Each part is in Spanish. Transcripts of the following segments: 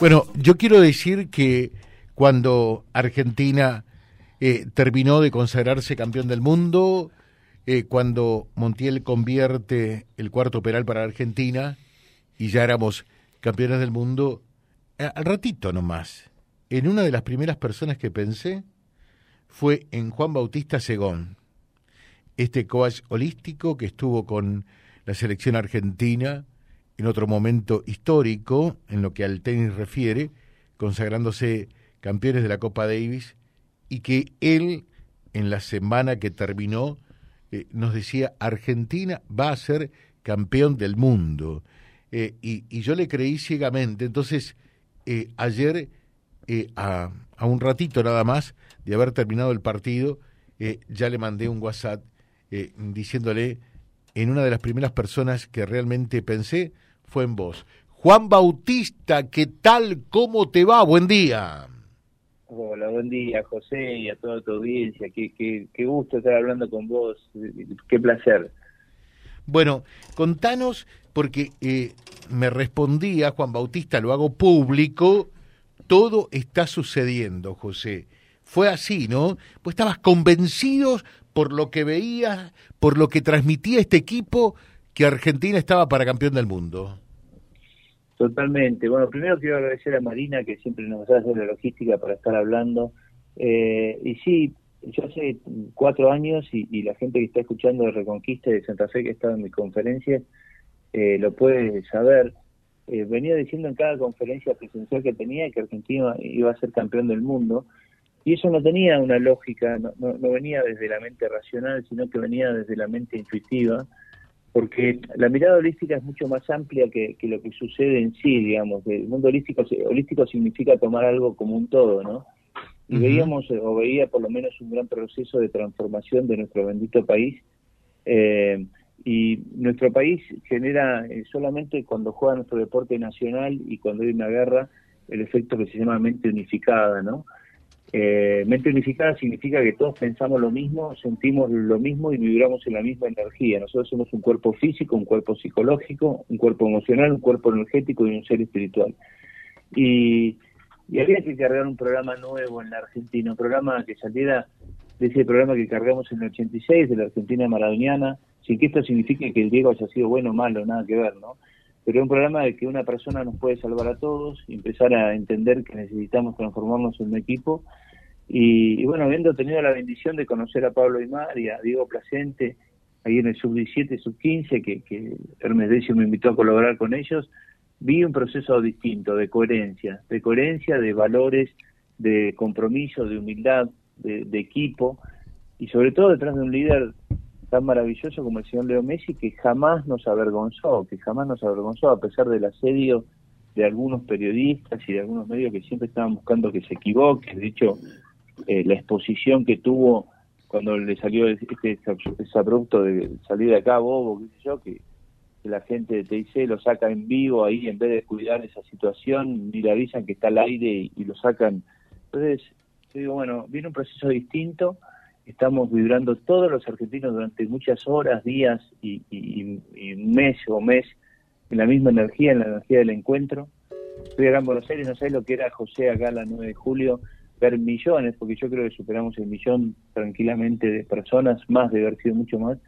Bueno, yo quiero decir que cuando Argentina eh, terminó de consagrarse campeón del mundo, eh, cuando Montiel convierte el cuarto penal para Argentina y ya éramos campeones del mundo, eh, al ratito nomás, en una de las primeras personas que pensé fue en Juan Bautista Segón, este coach holístico que estuvo con la selección argentina en otro momento histórico en lo que al tenis refiere, consagrándose campeones de la Copa Davis, y que él, en la semana que terminó, eh, nos decía, Argentina va a ser campeón del mundo. Eh, y, yo le creí ciegamente. Entonces, eh, ayer, a, a, un ratito nada más de haber terminado el partido, ya le mandé un WhatsApp diciéndole, en una de las primeras personas que realmente pensé, fue en vos. Juan Bautista, ¿qué tal? ¿Cómo te va? Buen día. Hola, buen día, José, y a toda tu audiencia. Qué, qué, qué gusto estar hablando con vos. Qué placer. Bueno, contanos, porque eh, me respondía Juan Bautista, lo hago público, todo está sucediendo, José. Fue así, ¿no? Pues estabas convencido por lo que veías, por lo que transmitía este equipo, que Argentina estaba para campeón del mundo. Totalmente. Bueno, primero quiero agradecer a Marina que siempre nos hace la logística para estar hablando. Eh, y sí, yo hace cuatro años y, la gente que está escuchando de Reconquista de Santa Fe que estaba en mi conferencia eh, lo puede saber. Eh, venía diciendo en cada conferencia presencial que tenía que Argentina iba a ser campeón del mundo y eso no tenía una lógica, no, no, no venía desde la mente racional, sino que venía desde la mente intuitiva porque la mirada holística es mucho más amplia que, lo que sucede en sí, digamos. El mundo holístico, holístico significa tomar algo como un todo, ¿no? Y veíamos, o veía por lo menos un gran proceso de transformación de nuestro bendito país. Eh, y nuestro país genera eh, solamente cuando juega nuestro deporte nacional y cuando hay una guerra, el efecto que se llama mente unificada, ¿no? Eh, mente unificada significa que todos pensamos lo mismo, sentimos lo mismo y vibramos en la misma energía. Nosotros somos un cuerpo físico, un cuerpo psicológico, un cuerpo emocional, un cuerpo energético y un ser espiritual. Y, había que cargar un programa nuevo en la Argentina, un programa que saliera de ese programa que cargamos en el 86 de la Argentina maradoniana, sin que esto signifique que el Diego haya sido bueno o malo, nada que ver, ¿no? Pero es un programa de que una persona nos puede salvar a todos y empezar a entender que necesitamos transformarnos en un equipo. Y, bueno, habiendo tenido la bendición de conocer a Pablo Aymar y a Diego Placente, ahí en el sub-17, sub-15, que, que Hermes Decio me invitó a colaborar con ellos, vi un proceso distinto, de coherencia, de coherencia, de valores, de compromiso, de humildad, de equipo, y sobre todo detrás de un líder tan maravilloso como el señor Leo Messi que jamás nos avergonzó, que jamás nos avergonzó a pesar del asedio de algunos periodistas y de algunos medios que siempre estaban buscando que se equivoque. De hecho, eh, la exposición que tuvo cuando le salió este abrupto de salir de acá, Bobo, qué sé yo, que, la gente de TIC lo saca en vivo ahí en vez de cuidar esa situación, ni le avisan que está al aire y, lo sacan. Entonces, yo digo, bueno, viene un proceso distinto estamos vibrando todos los argentinos durante muchas horas, días y, mes o mes en la misma energía, en la energía del encuentro. Estoy acá en Buenos Aires, no sé lo que era José acá la 9 de julio, ver millones, porque yo creo que superamos el millón tranquilamente de personas, más de haber sido mucho más,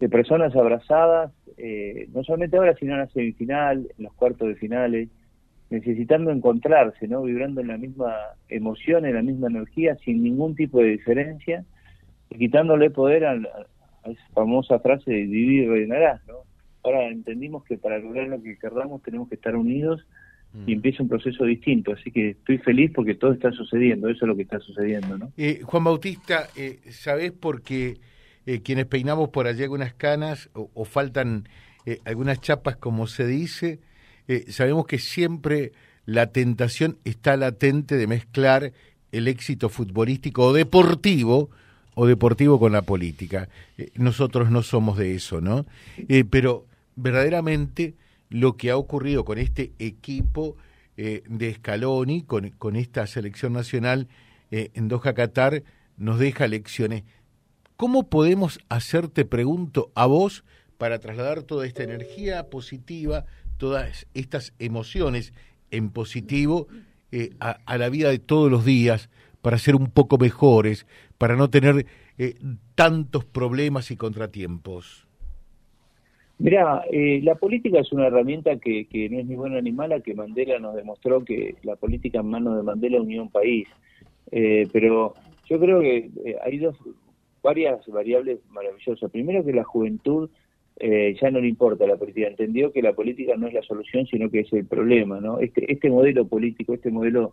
de personas abrazadas, eh, no solamente ahora, sino en la semifinal, en los cuartos de finales, necesitando encontrarse, ¿no? Vibrando en la misma emoción, en la misma energía, sin ningún tipo de diferencia, quitándole poder a, esa famosa frase de vivir y reinarás, ¿no? Ahora entendimos que para lograr lo que queramos tenemos que estar unidos y mm. empieza un proceso distinto, así que estoy feliz porque todo está sucediendo, eso es lo que está sucediendo, ¿no? Eh, Juan Bautista, eh, ¿sabés por qué eh, quienes peinamos por allí algunas canas o faltan eh, algunas chapas, como se dice, eh, sabemos que siempre la tentación está latente de mezclar el éxito futbolístico o deportivo o deportivo con la política. Eh, nosotros no somos de eso, ¿no? Eh, pero verdaderamente lo que ha ocurrido con este equipo de Scaloni, con, con, esta selección nacional en Doha, Qatar, nos deja lecciones. ¿Cómo podemos hacerte, pregunto, a vos para trasladar toda esta energía positiva, todas estas emociones en positivo eh, a, la vida de todos los días para ser un poco mejores, para no tener eh, tantos problemas y contratiempos? Mira, eh, la política es una herramienta que, no es ni buena ni mala, que Mandela nos demostró que la política en manos de Mandela unió un país. pero yo creo que hay dos, varias variables maravillosas. Primero que la juventud eh, ya no le importa la política, entendió que la política no es la solución, sino que es el problema, ¿no? Este, este modelo político, este modelo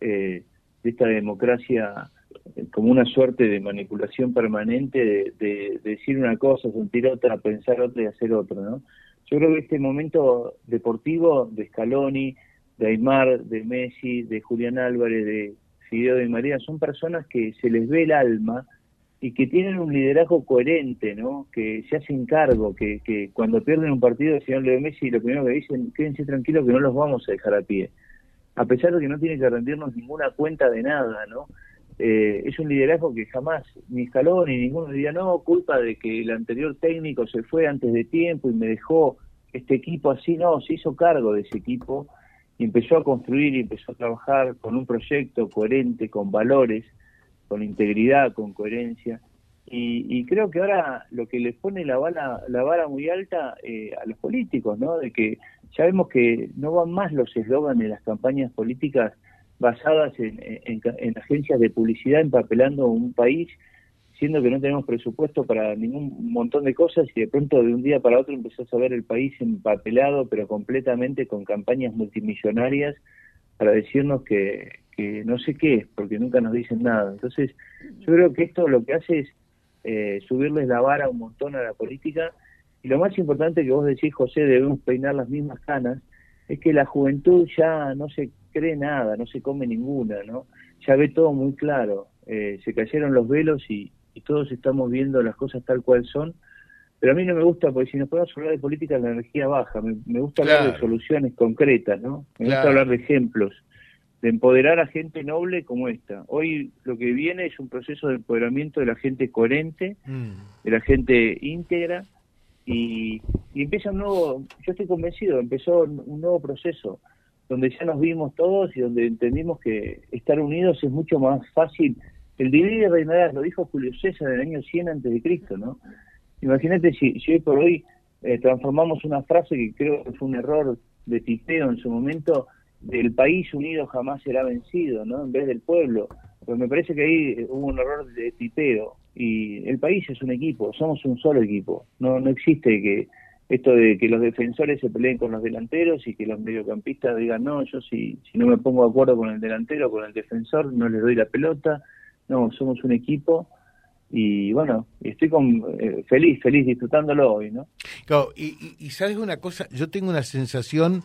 eh, de esta democracia eh, como una suerte de manipulación permanente de, decir una cosa, sentir otra, pensar otra y hacer otra, ¿no? Yo creo que este momento deportivo de Scaloni, de Aymar, de Messi, de Julián Álvarez, de Fideo de María, son personas que se les ve el alma, y que tienen un liderazgo coherente, ¿no? Que se hacen cargo, que, que cuando pierden un partido el señor Leo Messi lo primero que dicen, quédense tranquilos que no los vamos a dejar a pie, a pesar de que no tiene que rendirnos ninguna cuenta de nada, ¿no? Eh, es un liderazgo que jamás ni escaló ni ninguno diría, no, culpa de que el anterior técnico se fue antes de tiempo y me dejó este equipo así, no, se hizo cargo de ese equipo y empezó a construir y empezó a trabajar con un proyecto coherente, con valores, con integridad, con coherencia. Y, creo que ahora lo que les pone la vara, la vara muy alta eh, a los políticos, ¿no? De que ya vemos que no van más los eslóganes de las campañas políticas basadas en, en, agencias de publicidad empapelando un país, siendo que no tenemos presupuesto para ningún montón de cosas y de pronto de un día para otro empezás a ver el país empapelado, pero completamente con campañas multimillonarias para decirnos que, que no sé qué porque nunca nos dicen nada. Entonces, yo creo que esto lo que hace es eh, subirles la vara un montón a la política. Y lo más importante que vos decís, José, debemos peinar las mismas canas, es que la juventud ya no se cree nada, no se come ninguna, ¿no? Ya ve todo muy claro. Eh, se cayeron los velos y, todos estamos viendo las cosas tal cual son. Pero a mí no me gusta, porque si nos podemos hablar de política, la energía baja. Me, gusta hablar de soluciones concretas, ¿no? Me gusta hablar de ejemplos de empoderar a gente noble como esta. Hoy lo que viene es un proceso de empoderamiento de la gente coherente, mm. de la gente íntegra, y, empieza un nuevo, yo estoy convencido, empezó un nuevo proceso donde ya nos vimos todos y donde entendimos que estar unidos es mucho más fácil. El divide y reinarás, lo dijo Julio César en el año 100 antes de Cristo, ¿no? Imagínate si, hoy por hoy eh, transformamos una frase que creo que fue un error de tipeo en su momento del país unido jamás será vencido, ¿no? En vez del pueblo. Pues me parece que ahí hubo un error de tipeo y el país es un equipo, somos un solo equipo. No no existe que esto de que los defensores se peleen con los delanteros y que los mediocampistas digan, no, yo si, si no me pongo de acuerdo con el delantero, con el defensor, no le doy la pelota. No, somos un equipo y bueno, estoy con, eh, feliz, feliz disfrutándolo hoy, ¿no? Claro, y, y, sabes una cosa, yo tengo una sensación,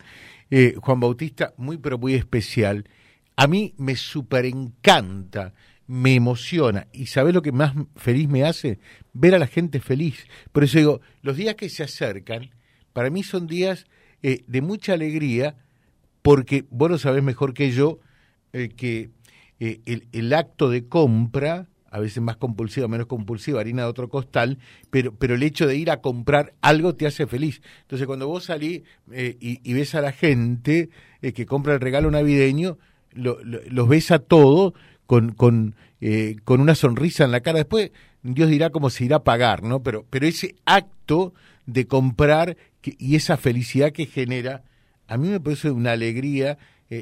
eh, Juan Bautista, muy pero muy especial. A mí me super encanta, me emociona y ¿sabes lo que más feliz me hace? Ver a la gente feliz. Por eso digo, los días que se acercan, para mí son días eh, de mucha alegría porque vos lo sabés mejor que yo que el, el acto de compra a veces más compulsiva, menos compulsiva, harina de otro costal, pero, pero el hecho de ir a comprar algo te hace feliz. Entonces cuando vos salís eh, y, ves a la gente eh, que compra el regalo navideño, los ves a todos con, con, eh, con una sonrisa en la cara. Después Dios dirá cómo se irá a pagar, ¿no? Pero, pero ese acto de comprar y esa felicidad que genera, a mí me parece una alegría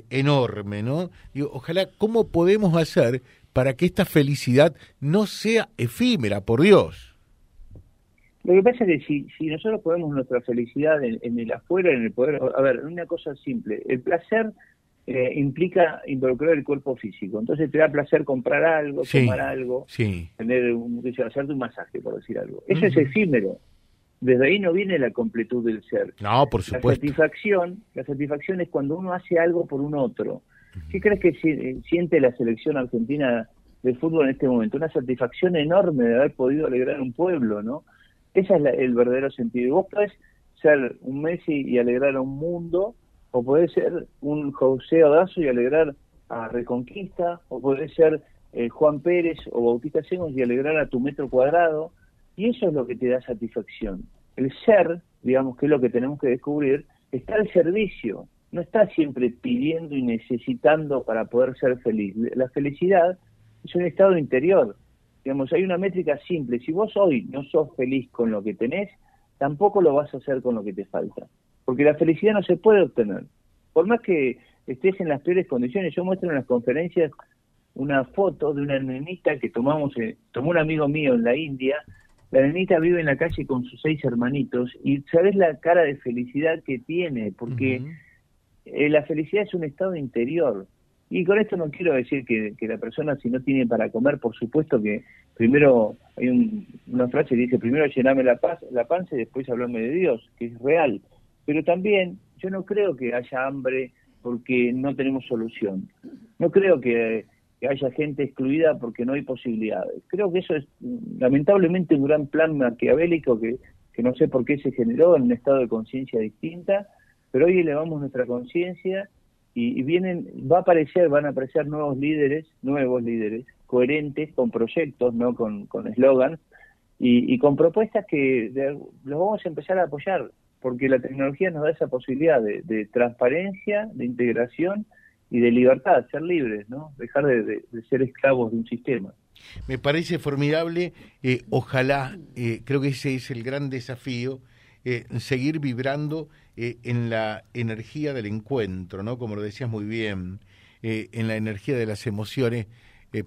enorme, ¿no? Digo, ojalá, ¿cómo podemos hacer para que esta felicidad no sea efímera, por Dios. Lo que pasa es que si, si nosotros ponemos nuestra felicidad en, el afuera, en el poder, a ver, una cosa simple, el placer eh, implica involucrar el cuerpo físico, entonces te da placer comprar algo, tomar algo, tener un, hacerte un masaje, por decir algo. Eso es efímero. Desde ahí no viene la completud del ser. No, por supuesto. La satisfacción, la satisfacción es cuando uno hace algo por un otro. ¿Qué crees que eh, siente la selección argentina de fútbol en este momento? Una satisfacción enorme de haber podido alegrar un pueblo, ¿no? Ese es el verdadero sentido. Y vos podés ser un Messi y alegrar a un mundo, o podés ser un José Odazo y alegrar a Reconquista, o podés ser eh, Juan Pérez o Bautista Semos y alegrar a tu metro cuadrado. Y eso es lo que te da satisfacción. El ser, digamos que es lo que tenemos que descubrir, está al servicio no está siempre pidiendo y necesitando para poder ser feliz. La felicidad es un estado interior. Digamos, hay una métrica simple. Si vos hoy no sos feliz con lo que tenés, tampoco lo vas a hacer con lo que te falta. Porque la felicidad no se puede obtener. Por más que estés en las peores condiciones, yo muestro en las conferencias una foto de una nenita que tomamos, eh, tomó un amigo mío en la India. La nenita vive en la calle con sus seis hermanitos y sabes la cara de felicidad que tiene, porque eh, la felicidad es un estado interior. Y con esto no quiero decir que, la persona si no tiene para comer, por supuesto que primero hay una frase que dice, primero llename la, paz, la panza y después hablame de Dios, que es real. Pero también yo no creo que haya hambre porque no tenemos solución. No creo que, haya gente excluida porque no hay posibilidades. Creo que eso es lamentablemente un gran plan maquiavélico que, que no sé por qué se generó en un estado de conciencia distinta pero hoy elevamos nuestra conciencia y, vienen, va a aparecer, van a aparecer nuevos líderes, nuevos líderes, coherentes, con proyectos, no con eslogan, y, con propuestas que los vamos a empezar a apoyar, porque la tecnología nos da esa posibilidad de, transparencia, de integración y de libertad, ser libres, ¿no? Dejar de, ser esclavos de un sistema. Me parece formidable, eh, ojalá, eh, creo que ese es el gran desafío, eh, seguir vibrando en la energía del encuentro, ¿no? Como lo decías muy bien, en la energía de las emociones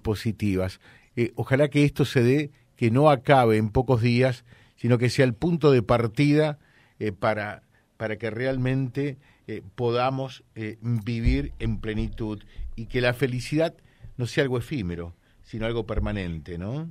positivas. ojalá que esto se dé, que no acabe en pocos días, sino que sea el punto de partida para, para que realmente podamos vivir en plenitud y que la felicidad no sea algo efímero, sino algo permanente, ¿no?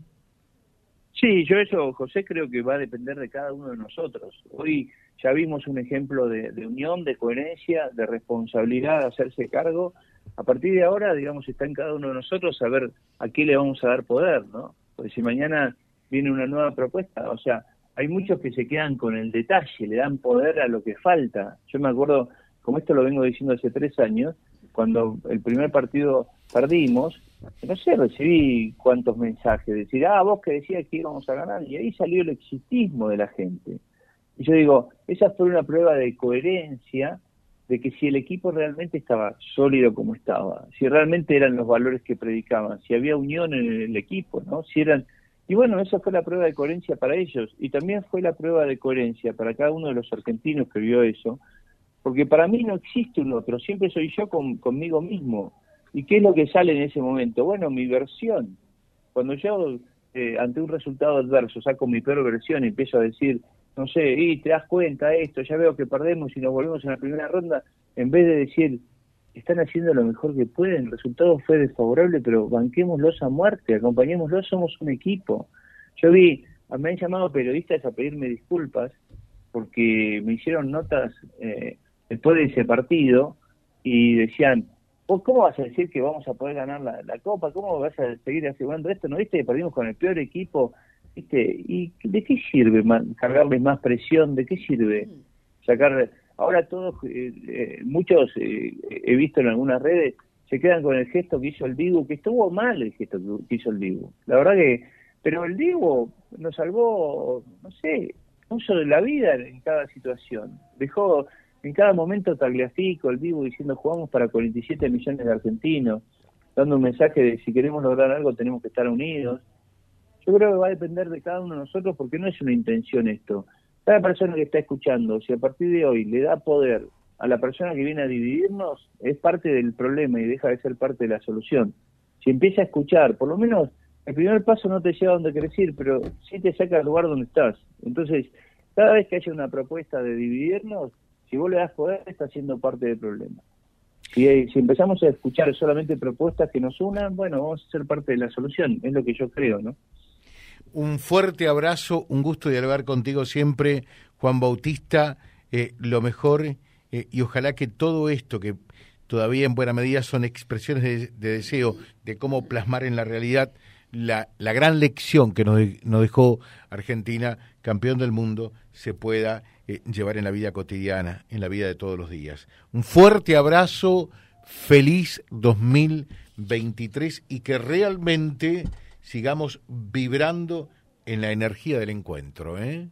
Sí, yo eso, José, creo que va a depender de cada uno de nosotros. Hoy ya vimos un ejemplo de, unión, de coherencia, de responsabilidad, de hacerse cargo. A partir de ahora, digamos, está en cada uno de nosotros saber a qué le vamos a dar poder, ¿no? Porque si mañana viene una nueva propuesta, o sea, hay muchos que se quedan con el detalle, le dan poder a lo que falta. Yo me acuerdo, como esto lo vengo diciendo hace tres años, cuando el primer partido perdimos, no sé, recibí cuántos mensajes, decir, ah, vos que decías que íbamos a ganar, y ahí salió el exitismo de la gente. Y yo digo, esa fue una prueba de coherencia de que si el equipo realmente estaba sólido como estaba, si realmente eran los valores que predicaban, si había unión en el equipo, ¿no? Si eran y bueno, esa fue la prueba de coherencia para ellos y también fue la prueba de coherencia para cada uno de los argentinos que vio eso, porque para mí no existe un otro, siempre soy yo con, conmigo mismo. ¿Y qué es lo que sale en ese momento? Bueno, mi versión. Cuando yo, eh, ante un resultado adverso, saco mi peor versión y empiezo a decir, no sé, y te das cuenta esto, ya veo que perdemos y nos volvemos en la primera ronda, en vez de decir, están haciendo lo mejor que pueden, el resultado fue desfavorable, pero banquémoslos a muerte, acompañémoslos, somos un equipo. Yo vi, me han llamado periodistas a pedirme disculpas porque me hicieron notas eh, después de ese partido y decían, ¿cómo vas a decir que vamos a poder ganar la, Copa? ¿Cómo vas a seguir asegurando esto? ¿No viste que perdimos con el peor equipo? ¿Viste? ¿Y de qué sirve cargarles más presión? ¿De qué sirve sacar? Ahora todos, eh, eh, muchos eh, he visto en algunas redes, se quedan con el gesto que hizo el Dibu, que estuvo mal el gesto que hizo el Dibu. La verdad que, pero el Dibu nos salvó, no sé, uso de la vida en cada situación. Dejó en cada momento Tagliafico, el vivo, diciendo jugamos para 47 millones de argentinos, dando un mensaje de si queremos lograr algo tenemos que estar unidos. Yo creo que va a depender de cada uno de nosotros porque no es una intención esto. Cada persona que está escuchando, si a partir de hoy le da poder a la persona que viene a dividirnos, es parte del problema y deja de ser parte de la solución. Si empieza a escuchar, por lo menos el primer paso no te lleva a donde querés ir, pero sí te saca del lugar donde estás. Entonces, cada vez que haya una propuesta de dividirnos, si vos le das poder, está siendo parte del problema. Si, eh, si empezamos a escuchar solamente propuestas que nos unan, bueno, vamos a ser parte de la solución, es lo que yo creo, ¿no? Un fuerte abrazo, un gusto dialogar contigo siempre, Juan Bautista, eh, lo mejor eh, y ojalá que todo esto que todavía en buena medida son expresiones de, deseo de cómo plasmar en la realidad la, gran lección que nos, nos dejó Argentina, campeón del mundo, se pueda eh, llevar en la vida cotidiana, en la vida de todos los días. Un fuerte abrazo, feliz 2023 y que realmente sigamos vibrando en la energía del encuentro. ¿eh?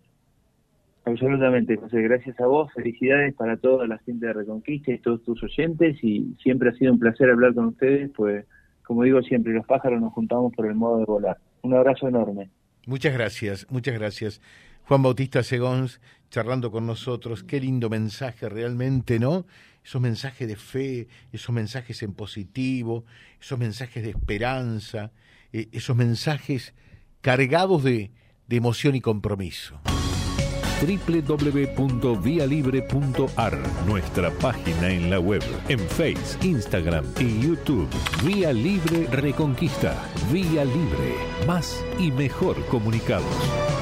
Absolutamente, José. Gracias a vos. Felicidades para toda la gente de Reconquista y todos tus oyentes. Y siempre ha sido un placer hablar con ustedes, pues, como digo siempre, los pájaros nos juntamos por el modo de volar. Un abrazo enorme. Muchas gracias, muchas gracias. Juan Bautista Segons charlando con nosotros. Qué lindo mensaje realmente, ¿no? Esos mensajes de fe, esos mensajes en positivo, esos mensajes de esperanza, eh, esos mensajes cargados de, de emoción y compromiso www.vialibre.ar, nuestra página en la web, en Face, Instagram y YouTube. Vía Libre Reconquista. Vía Libre. Más y mejor comunicados.